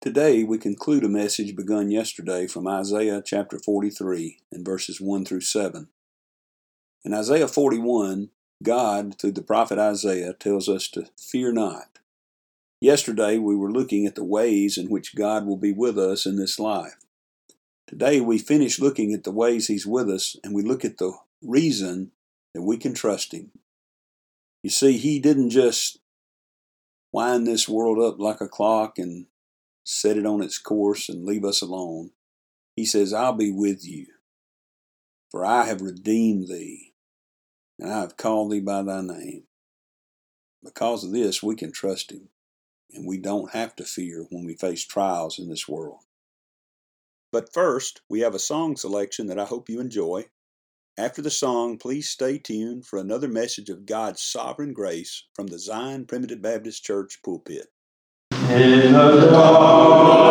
Today we conclude a message begun yesterday from Isaiah chapter 43 and verses 1 through 7. In Isaiah 41, God, through the prophet Isaiah, tells us to fear not. Yesterday we were looking at the ways in which God will be with us in this life. Today we finish looking at the ways He's with us and we look at the reason that we can trust Him. You see, He didn't just wind this world up like a clock and set it on its course, and leave us alone. He says, I'll be with you, for I have redeemed thee, and I have called thee by thy name. Because of this, we can trust him, and we don't have to fear when we face trials in this world. But first, we have a song selection that I hope you enjoy. After the song, please stay tuned for another message of God's sovereign grace from the Zion Primitive Baptist Church pulpit. In the dark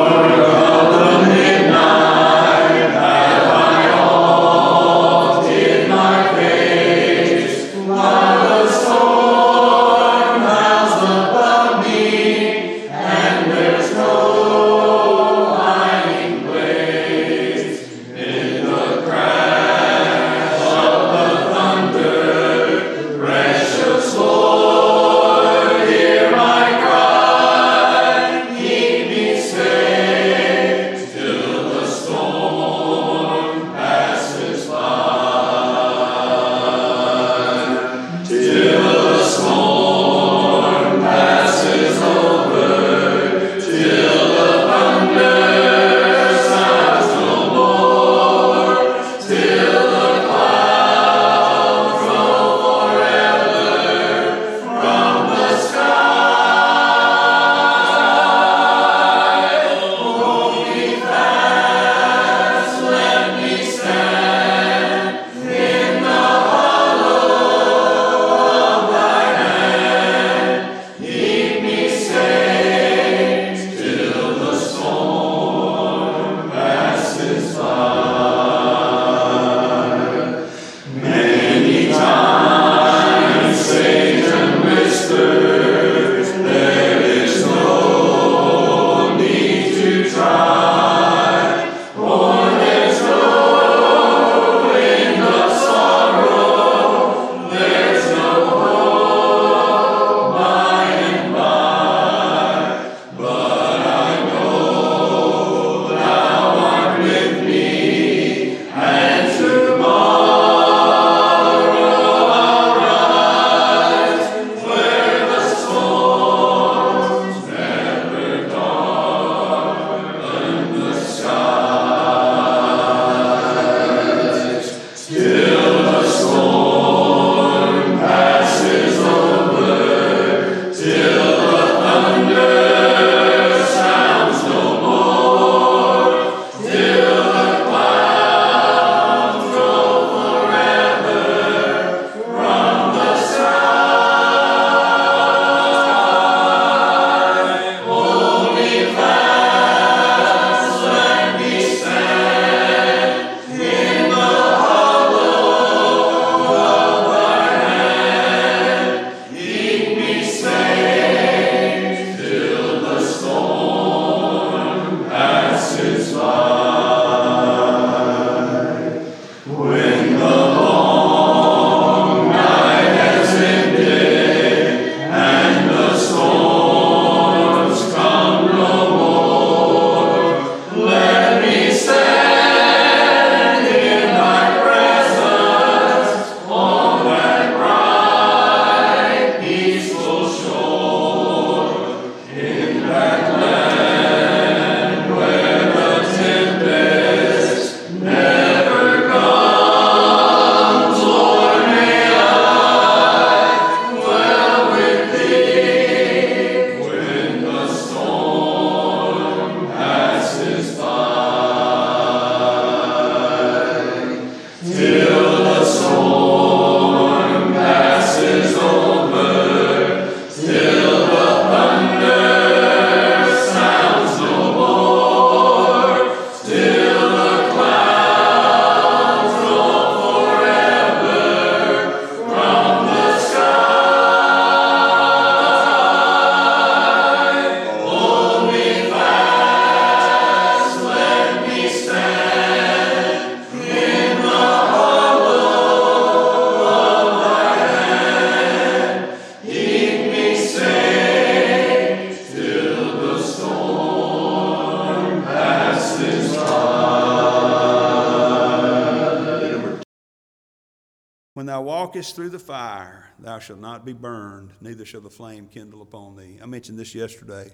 walkest through the fire, thou shalt not be burned, neither shall the flame kindle upon thee. I mentioned this yesterday.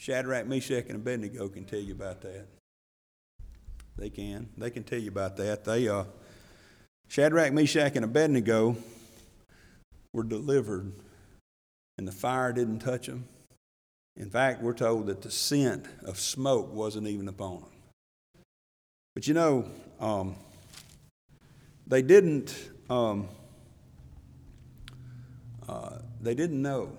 Shadrach, Meshach, and Abednego can tell you about that. They can. They can tell you about that. They, uh, Shadrach, Meshach, and Abednego were delivered, and the fire didn't touch them. In fact, we're told that the scent of smoke wasn't even upon them. But you know, um, they didn't. Um, uh, they didn't know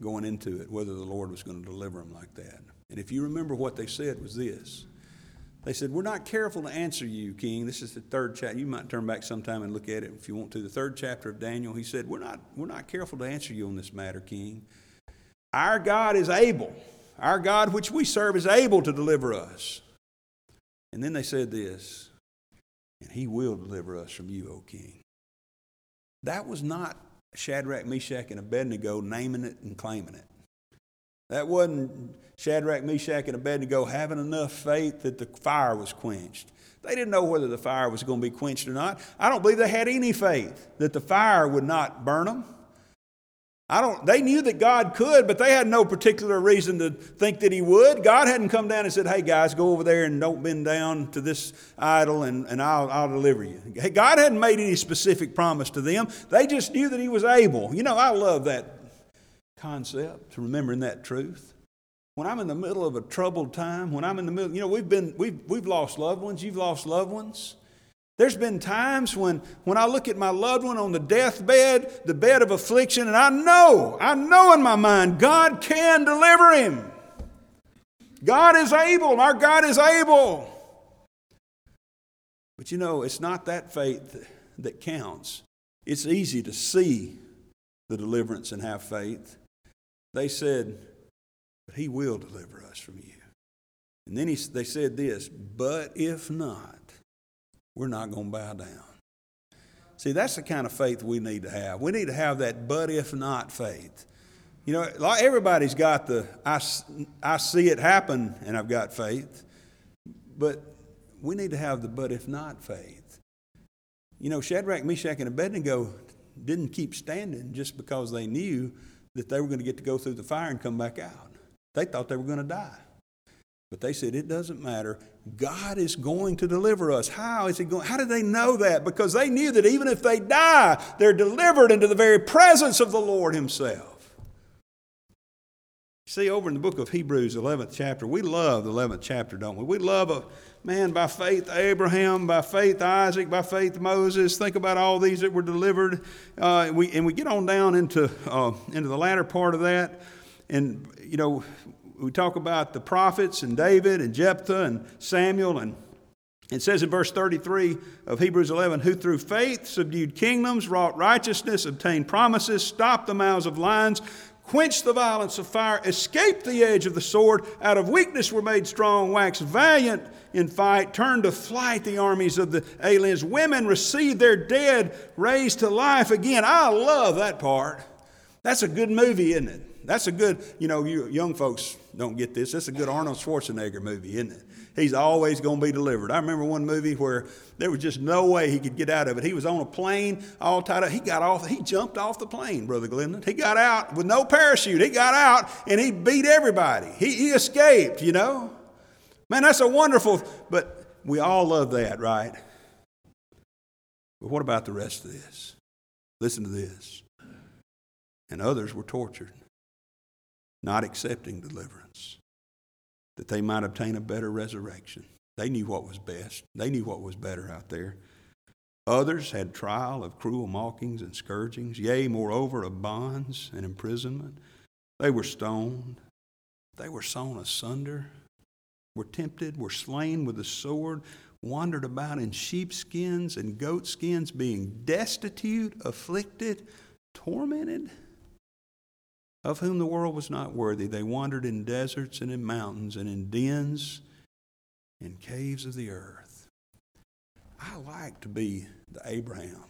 going into it whether the Lord was going to deliver them like that. And if you remember what they said was this. They said, We're not careful to answer you, King. This is the third chapter. You might turn back sometime and look at it if you want to. The third chapter of Daniel, he said, We're not, we're not careful to answer you on this matter, King. Our God is able. Our God, which we serve, is able to deliver us. And then they said this, and he will deliver us from you, O King. That was not Shadrach, Meshach, and Abednego naming it and claiming it. That wasn't Shadrach, Meshach, and Abednego having enough faith that the fire was quenched. They didn't know whether the fire was going to be quenched or not. I don't believe they had any faith that the fire would not burn them. I don't, they knew that God could, but they had no particular reason to think that He would. God hadn't come down and said, Hey, guys, go over there and don't bend down to this idol and, and I'll, I'll deliver you. God hadn't made any specific promise to them. They just knew that He was able. You know, I love that concept, remembering that truth. When I'm in the middle of a troubled time, when I'm in the middle, you know, we've been, we've, we've lost loved ones, you've lost loved ones. There's been times when, when I look at my loved one on the deathbed, the bed of affliction, and I know, I know in my mind, God can deliver him. God is able. Our God is able. But you know, it's not that faith that counts. It's easy to see the deliverance and have faith. They said, But he will deliver us from you. And then he, they said this, But if not, we're not going to bow down. See, that's the kind of faith we need to have. We need to have that but if not faith. You know, everybody's got the I, I see it happen and I've got faith, but we need to have the but if not faith. You know, Shadrach, Meshach, and Abednego didn't keep standing just because they knew that they were going to get to go through the fire and come back out. They thought they were going to die. But they said, it doesn't matter. God is going to deliver us. How is He going? How did they know that? Because they knew that even if they die, they're delivered into the very presence of the Lord Himself. See, over in the book of Hebrews, 11th chapter, we love the 11th chapter, don't we? We love a man by faith Abraham, by faith Isaac, by faith Moses. Think about all these that were delivered. Uh, we, and we get on down into, uh, into the latter part of that. And, you know, we talk about the prophets and David and Jephthah and Samuel and it says in verse 33 of Hebrews 11, who through faith subdued kingdoms, wrought righteousness, obtained promises, stopped the mouths of lions, quenched the violence of fire, escaped the edge of the sword, out of weakness were made strong, waxed valiant in fight, turned to flight the armies of the aliens. Women received their dead, raised to life again. I love that part. That's a good movie, isn't it? That's a good, you know, you young folks don't get this. That's a good Arnold Schwarzenegger movie, isn't it? He's always going to be delivered. I remember one movie where there was just no way he could get out of it. He was on a plane, all tied up. He got off, he jumped off the plane, Brother Glendon. He got out with no parachute. He got out and he beat everybody. He, he escaped, you know. Man, that's a wonderful, but we all love that, right? But what about the rest of this? Listen to this. And others were tortured not accepting deliverance, that they might obtain a better resurrection. They knew what was best, they knew what was better out there. Others had trial of cruel mockings and scourgings, yea, moreover, of bonds and imprisonment. They were stoned, they were sawn asunder, were tempted, were slain with the sword, wandered about in sheepskins and goatskins, being destitute, afflicted, tormented of whom the world was not worthy. They wandered in deserts and in mountains and in dens and caves of the earth. I like to be the Abraham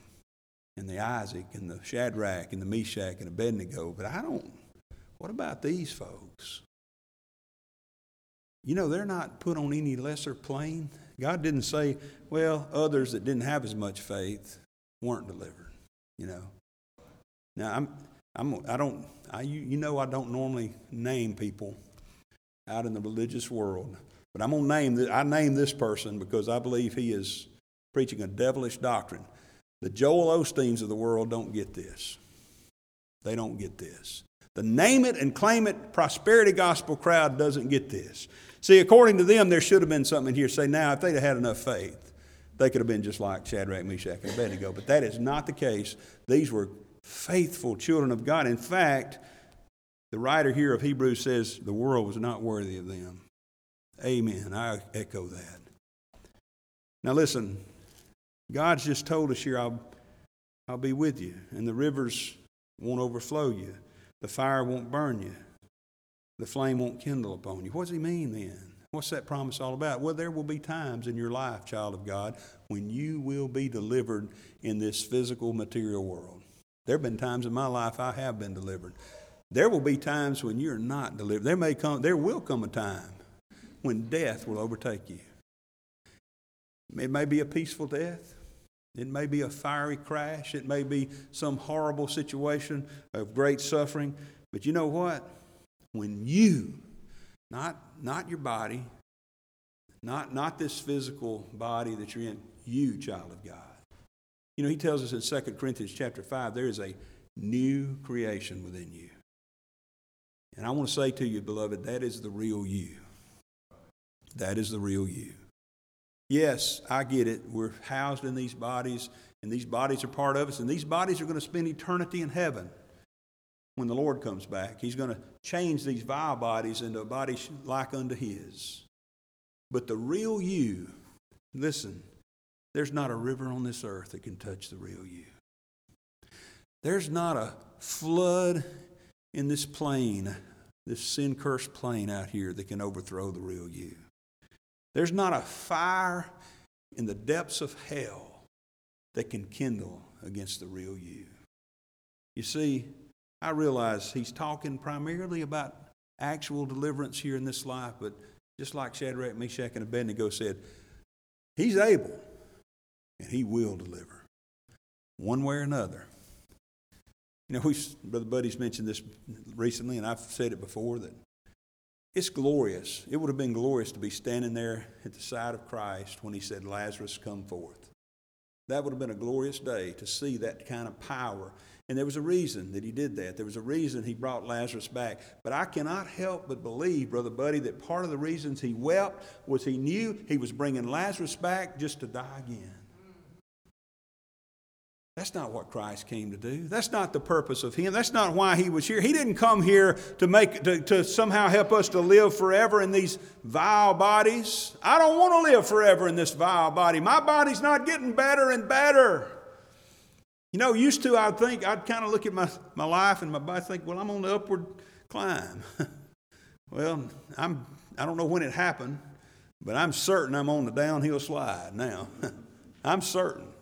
and the Isaac and the Shadrach and the Meshach and Abednego, but I don't. What about these folks? You know, they're not put on any lesser plane. God didn't say, well, others that didn't have as much faith weren't delivered, you know. Now, I'm, I'm, I don't, I, you, you know, I don't normally name people out in the religious world, but I'm to name, this, I name this person because I believe he is preaching a devilish doctrine. The Joel Osteens of the world don't get this. They don't get this. The name it and claim it prosperity gospel crowd doesn't get this. See, according to them, there should have been something here. Say, now, if they'd have had enough faith, they could have been just like Shadrach, Meshach, and Abednego. But that is not the case. These were faithful children of God. In fact, the writer here of Hebrews says the world was not worthy of them. Amen. I echo that. Now, listen, God's just told us here, I'll, I'll be with you, and the rivers won't overflow you, the fire won't burn you, the flame won't kindle upon you. What does he mean then? What's that promise all about? Well, there will be times in your life, child of God, when you will be delivered in this physical, material world. There have been times in my life I have been delivered. There will be times when you're not delivered. There may come, there will come a time when death will overtake you. It may be a peaceful death. It may be a fiery crash. It may be some horrible situation of great suffering. But you know what? When you, not, not your body, not, not this physical body that you're in, you, child of God. You know, he tells us in 2 Corinthians chapter 5, there is a new creation within you. And I want to say to you, beloved, that is the real you. That is the real you. Yes, I get it. We're housed in these bodies, and these bodies are part of us, and these bodies are going to spend eternity in heaven when the Lord comes back. He's going to change these vile bodies into body like unto His. But the real you, listen, there's not a river on this earth that can touch the real you. There's not a flood in this plain, this sin cursed plain out here, that can overthrow the real you. There's not a fire in the depths of hell that can kindle against the real you. You see, I realize he's talking primarily about actual deliverance here in this life, but just like Shadrach, Meshach, and Abednego said, he's able and he will deliver one way or another. You know, we, Brother Buddy's mentioned this recently, and I've said it before that it's glorious. It would have been glorious to be standing there at the side of Christ when he said, Lazarus, come forth. That would have been a glorious day to see that kind of power. And there was a reason that he did that. There was a reason he brought Lazarus back. But I cannot help but believe, Brother Buddy, that part of the reasons he wept was he knew he was bringing Lazarus back just to die again. That's not what Christ came to do. That's not the purpose of Him. That's not why He was here. He didn't come here to make to, to somehow help us to live forever in these vile bodies. I don't want to live forever in this vile body. My body's not getting better and better. You know, used to I'd think I'd kind of look at my, my life and my body think, well, I'm on the upward climb. well, I'm I don't know when it happened, but I'm certain I'm on the downhill slide now. I'm certain.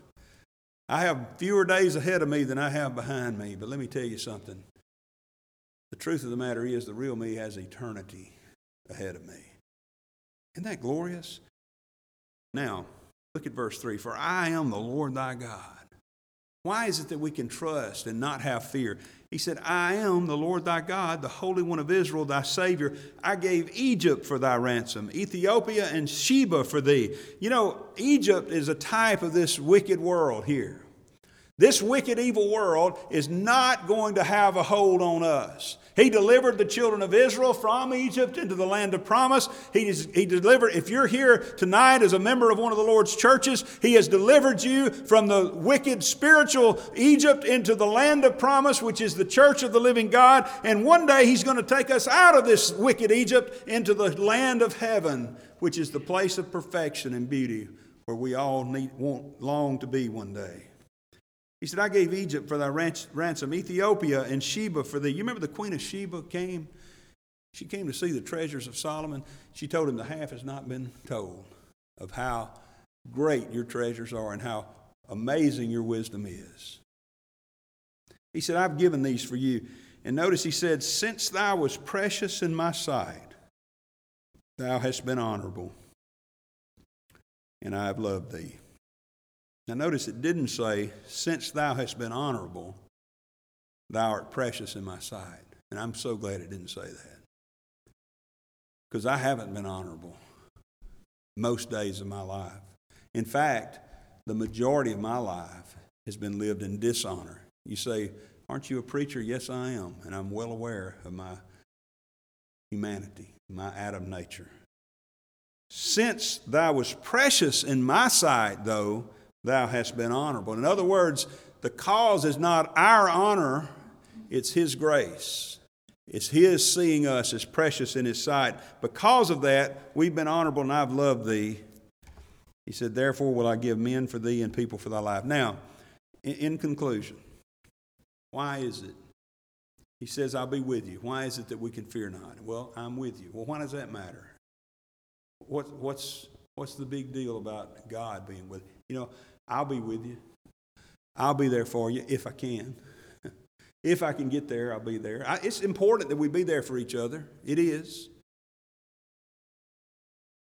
I have fewer days ahead of me than I have behind me, but let me tell you something. The truth of the matter is, the real me has eternity ahead of me. Isn't that glorious? Now, look at verse 3 For I am the Lord thy God. Why is it that we can trust and not have fear? He said, I am the Lord thy God, the Holy One of Israel, thy Savior. I gave Egypt for thy ransom, Ethiopia and Sheba for thee. You know, Egypt is a type of this wicked world here. This wicked, evil world is not going to have a hold on us. He delivered the children of Israel from Egypt into the land of promise. He, is, he delivered, if you're here tonight as a member of one of the Lord's churches, He has delivered you from the wicked spiritual Egypt into the land of promise, which is the church of the living God. And one day He's going to take us out of this wicked Egypt into the land of heaven, which is the place of perfection and beauty where we all need, want, long to be one day. He said, I gave Egypt for thy ransom, Ethiopia and Sheba for thee. You remember the queen of Sheba came? She came to see the treasures of Solomon. She told him the half has not been told of how great your treasures are and how amazing your wisdom is. He said, I've given these for you. And notice he said, Since thou was precious in my sight, thou hast been honorable, and I have loved thee. Now, notice it didn't say, Since thou hast been honorable, thou art precious in my sight. And I'm so glad it didn't say that. Because I haven't been honorable most days of my life. In fact, the majority of my life has been lived in dishonor. You say, Aren't you a preacher? Yes, I am. And I'm well aware of my humanity, my Adam nature. Since thou was precious in my sight, though, thou hast been honorable. In other words, the cause is not our honor, it's His grace. It's His seeing us as precious in His sight. Because of that, we've been honorable and I've loved thee. He said, Therefore will I give men for thee and people for thy life. Now, in conclusion, why is it? He says, I'll be with you. Why is it that we can fear not? Well, I'm with you. Well, why does that matter? What, what's, what's the big deal about God being with you? You know, I'll be with you. I'll be there for you if I can. if I can get there, I'll be there. I, it's important that we be there for each other. It is.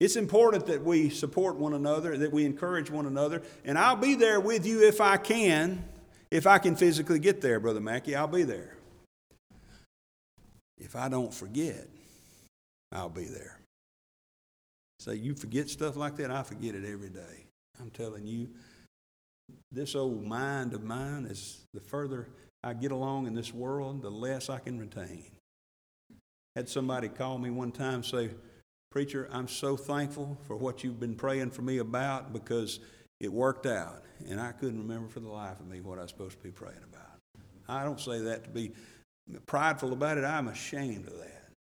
It's important that we support one another, that we encourage one another, and I'll be there with you if I can. If I can physically get there, Brother Mackey, I'll be there. If I don't forget, I'll be there. Say, you forget stuff like that? I forget it every day. I'm telling you, this old mind of mine is the further I get along in this world, the less I can retain. Had somebody call me one time say, Preacher, I'm so thankful for what you've been praying for me about because it worked out. And I couldn't remember for the life of me what I was supposed to be praying about. I don't say that to be prideful about it. I'm ashamed of that.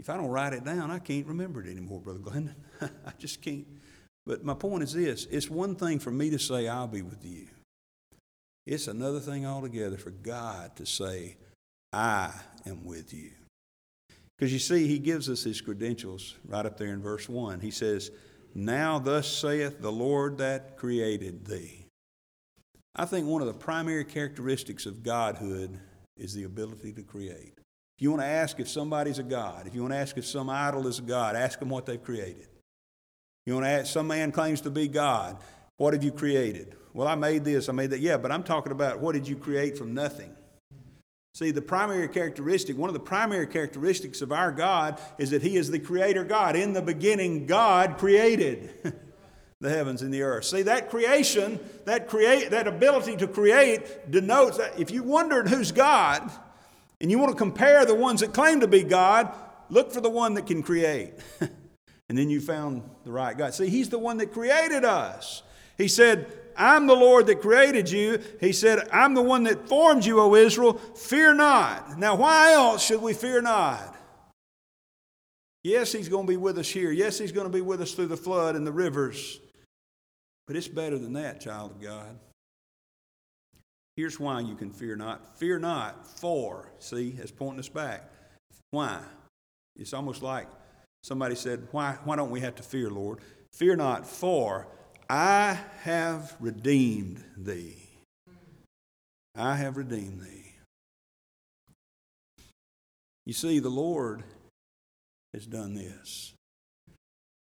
If I don't write it down, I can't remember it anymore, Brother Glendon. I just can't. But my point is this it's one thing for me to say, I'll be with you. It's another thing altogether for God to say, I am with you. Because you see, he gives us his credentials right up there in verse 1. He says, Now thus saith the Lord that created thee. I think one of the primary characteristics of Godhood is the ability to create. If you want to ask if somebody's a God, if you want to ask if some idol is a God, ask them what they've created. You want to ask, some man claims to be God, what have you created? Well, I made this, I made that. Yeah, but I'm talking about what did you create from nothing? See, the primary characteristic, one of the primary characteristics of our God is that He is the creator God. In the beginning, God created the heavens and the earth. See, that creation, that create that ability to create denotes that if you wondered who's God and you want to compare the ones that claim to be God, look for the one that can create. and then you found the right God. See, He's the one that created us. He said, I'm the Lord that created you. He said, I'm the one that formed you, O Israel. Fear not. Now, why else should we fear not? Yes, He's going to be with us here. Yes, He's going to be with us through the flood and the rivers. But it's better than that, child of God. Here's why you can fear not. Fear not, for, see, it's pointing us back. Why? It's almost like somebody said, Why, why don't we have to fear, Lord? Fear not, for I have redeemed thee. I have redeemed thee. You see, the Lord has done this.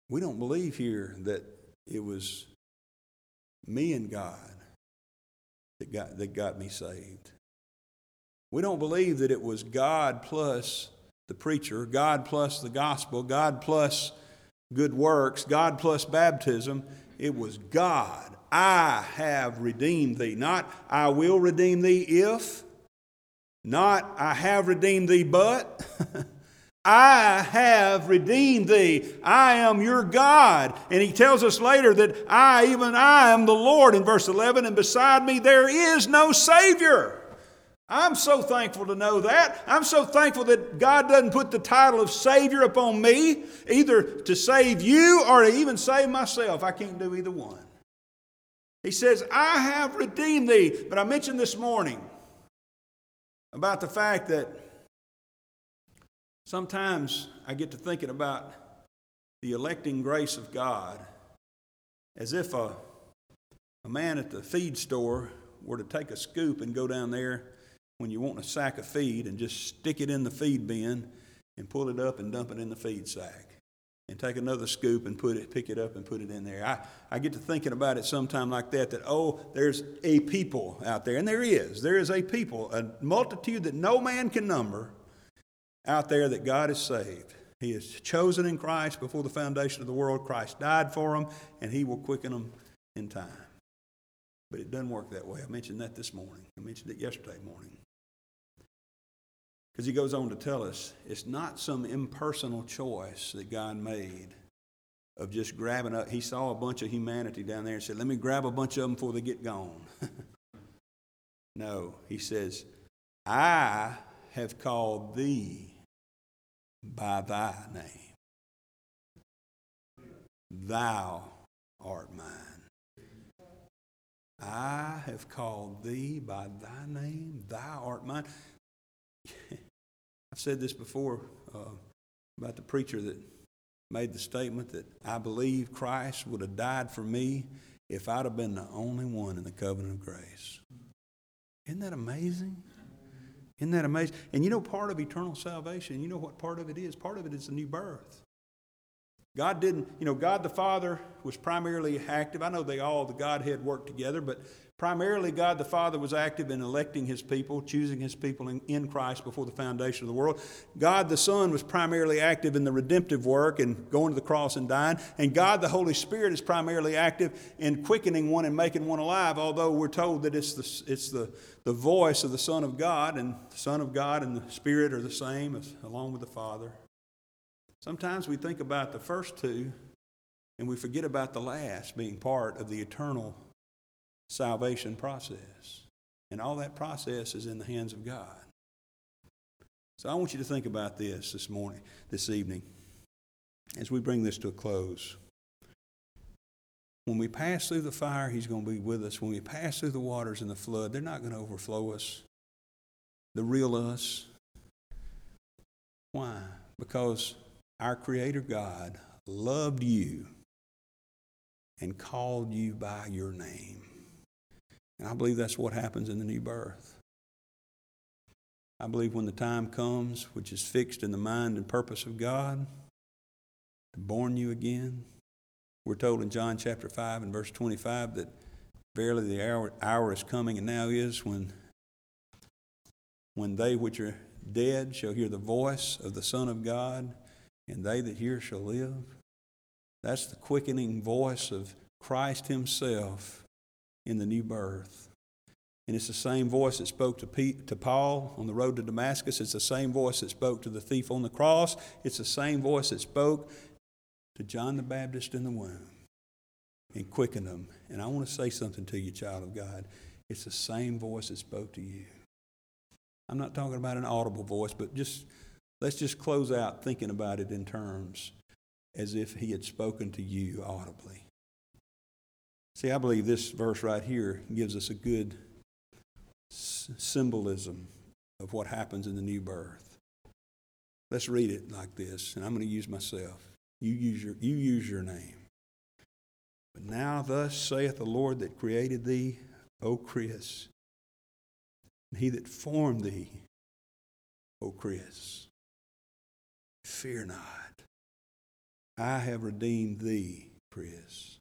We don't believe here that it was me and God that got, that got me saved. We don't believe that it was God plus the preacher, God plus the gospel, God plus good works, God plus baptism. It was God. I have redeemed thee. Not I will redeem thee if, not I have redeemed thee but. I have redeemed thee. I am your God. And he tells us later that I, even I, am the Lord in verse 11, and beside me there is no Savior. I'm so thankful to know that. I'm so thankful that God doesn't put the title of Savior upon me, either to save you or to even save myself. I can't do either one. He says, I have redeemed thee. But I mentioned this morning about the fact that sometimes I get to thinking about the electing grace of God as if a, a man at the feed store were to take a scoop and go down there when you want a sack of feed and just stick it in the feed bin and pull it up and dump it in the feed sack. and take another scoop and put it, pick it up and put it in there. I, I get to thinking about it sometime like that, that, oh, there's a people out there. And there is. There is a people, a multitude that no man can number out there that God has saved. He is chosen in Christ before the foundation of the world. Christ died for them, and He will quicken them in time. But it doesn't work that way. I mentioned that this morning. I mentioned it yesterday morning. Because he goes on to tell us it's not some impersonal choice that God made of just grabbing up. He saw a bunch of humanity down there and said, Let me grab a bunch of them before they get gone. no, he says, I have called thee by thy name. Thou art mine. I have called thee by thy name. Thou art mine. I've said this before uh, about the preacher that made the statement that I believe Christ would have died for me if I'd have been the only one in the covenant of grace. Isn't that amazing? Isn't that amazing? And you know, part of eternal salvation, you know what part of it is? Part of it is the new birth. God didn't, you know, God the Father was primarily active. I know they all, the Godhead worked together, but primarily God the Father was active in electing his people, choosing his people in, in, Christ before the foundation of the world. God the Son was primarily active in the redemptive work and going to the cross and dying. And God the Holy Spirit is primarily active in quickening one and making one alive, although we're told that it's the, it's the, the voice of the Son of God, and the Son of God and the Spirit are the same as, along with the Father. Sometimes we think about the first two and we forget about the last being part of the eternal salvation process. And all that process is in the hands of God. So I want you to think about this this morning, this evening, as we bring this to a close. When we pass through the fire, He's going to be with us. When we pass through the waters and the flood, they're not going to overflow us. The real us. Why? Because our Creator God loved you and called you by your name. And I believe that's what happens in the new birth. I believe when the time comes, which is fixed in the mind and purpose of God, to born you again, we're told in John chapter 5 and verse 25 that verily the hour, hour is coming and now is when, when they which are dead shall hear the voice of the Son of God and they that hear shall live. That's the quickening voice of Christ Himself in the new birth. And it's the same voice that spoke to, to Paul on the road to Damascus. It's the same voice that spoke to the thief on the cross. It's the same voice that spoke to John the Baptist in the womb and quickened them. And I want to say something to you, child of God. It's the same voice that spoke to you. I'm not talking about an audible voice, but just Let's just close out thinking about it in terms as if he had spoken to you audibly. See, I believe this verse right here gives us a good symbolism of what happens in the new birth. Let's read it like this, and I'm going to use myself. You use your, you use your name. But now, thus saith the Lord that created thee, O Chris, and he that formed thee, O Chris. Fear not. I have redeemed thee, Chris.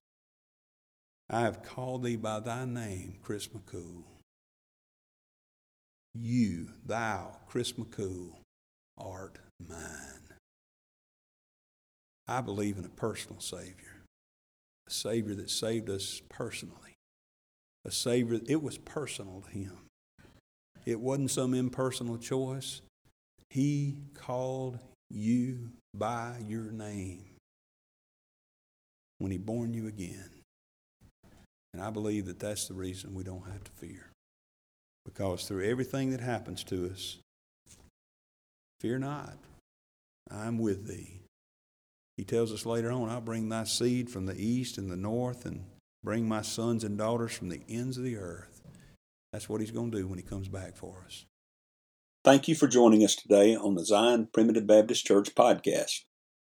I have called thee by thy name, Chris McCool. You, thou, Chris McCool, art mine. I believe in a personal Savior, a Savior that saved us personally, a Savior, it was personal to Him. It wasn't some impersonal choice. He called you by your name when He born you again. And I believe that that's the reason we don't have to fear. Because through everything that happens to us, fear not, I'm with thee. He tells us later on, I'll bring thy seed from the east and the north and bring my sons and daughters from the ends of the earth. That's what he's going to do when he comes back for us. Thank you for joining us today on the Zion Primitive Baptist Church podcast.